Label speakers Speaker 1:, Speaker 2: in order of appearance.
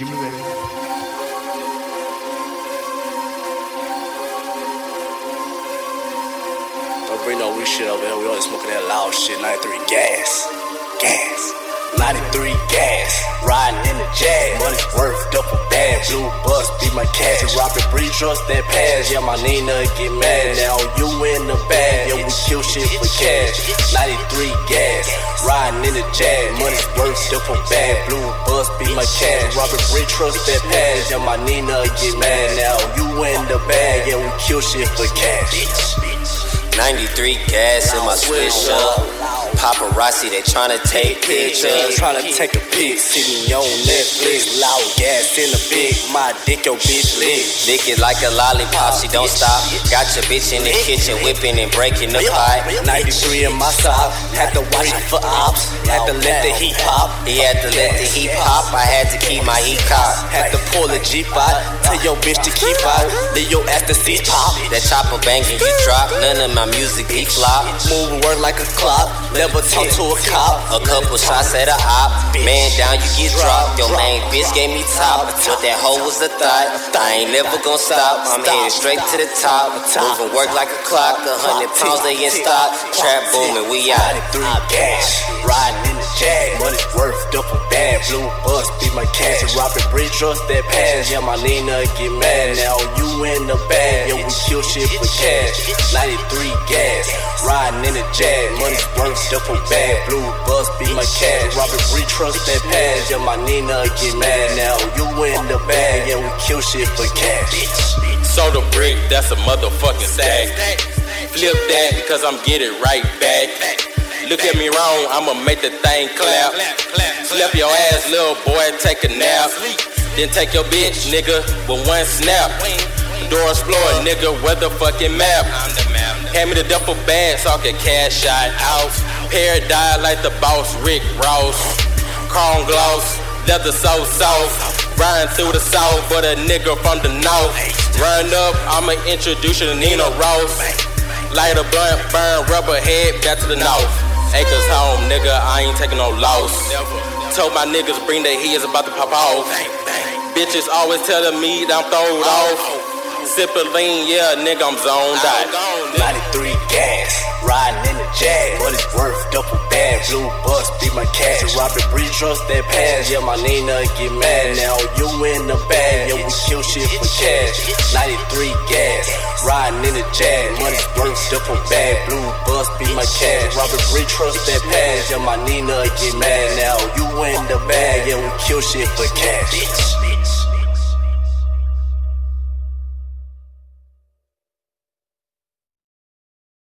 Speaker 1: Me baby.
Speaker 2: Don't bring no weak shit over here. We only smoking that loud shit. 93 gas. Gas. 93 gas. Riding in the jag. Money's worth double bag. Blue bus be my cash. Robert Bree trust that pass. Yeah, my Nina get mad. Now you in the bag. Yeah, we kill shit for cash. 93 gas. Riding in the jag. Money's worth double bag. Blue bus be my cash. Robert Bree trust that pass. Yeah, my Nina get mad. Now you in the bag. Yeah, we kill shit for cash.
Speaker 3: 93 gas in my switch up. Paparazzi, they tryna take pictures.
Speaker 2: Tryna take a pic, sitting on Netflix. Loud gas in the big, my dick, your bitch lit.
Speaker 3: Lick it like a lollipop, she don't stop. Got your bitch in the kitchen, whipping and breaking the pipe.
Speaker 2: 93 in my sock, had to watch it for ops. Had to let the heat pop.
Speaker 3: He had to let the heat pop, I had to keep my heat cocked.
Speaker 2: Had to pull a Jeep out, tell your bitch to keep out. Leave your ass to see pop.
Speaker 3: That chopper banging, you drop. None of my music be flop.
Speaker 2: Move work like a clock, never talk to a cop.
Speaker 3: A couple shots at a op. Man down, you get dropped. Your main bitch gave me top. But that hoe was a thought. I ain't never gonna stop. I'm headed straight to the top. Moving work like a clock. A hundred pounds they in stock. Trap booming, we out.
Speaker 2: 93 gas, riding in the jag. Money's worth double bag. Blue bus be my cash. Robert Bridge trust that pass. Yeah, my Nina get mad. Now you in the bag. Kill shit for cash. 93 gas, riding in the jag. Money's worth double bag. Blue bus be my cash. Robert Bridge trust that pass. Yeah, my Nina get mad. Now you in the bag. Yeah, we kill shit for cash.
Speaker 4: Soda brick, that's a motherfucking stack. Flip that because I'm getting right back. Look at me wrong, I'ma make the thing clap. Slap your ass, little boy, take a nap. Then take your bitch, nigga, with one snap. Dora explorer, nigga, the fucking map. Hand me the duffel bag so I can cash out out. Hair dyed like the boss, Rick Ross. Chrome gloss, leather so soft. Riding through the south, but a nigga from the north. Run up, I'ma introduce you to Nina Ross. Light a blunt, burn rubber head back to the north. Acres home, nigga, I ain't taking no loss. Told my niggas bring their heads about to pop off. Bitches always telling me that I'm throwed off. Sippin' lean, yeah, nigga, I'm zoned out.
Speaker 2: 93 gas, riding in the jag. Money's worth double bag. Blue bus be my cash. Robert Bridge trust that pass. Yeah, my Nina get mad. Now you in the bag. Yeah, we kill shit for cash. 93 gas, riding in the jag. Money's worth double bag. Blue bus be my cash. Robert Bridge trust that pass. Yeah, my Nina get mad. Now you in the bag. Yeah, we kill shit for cash.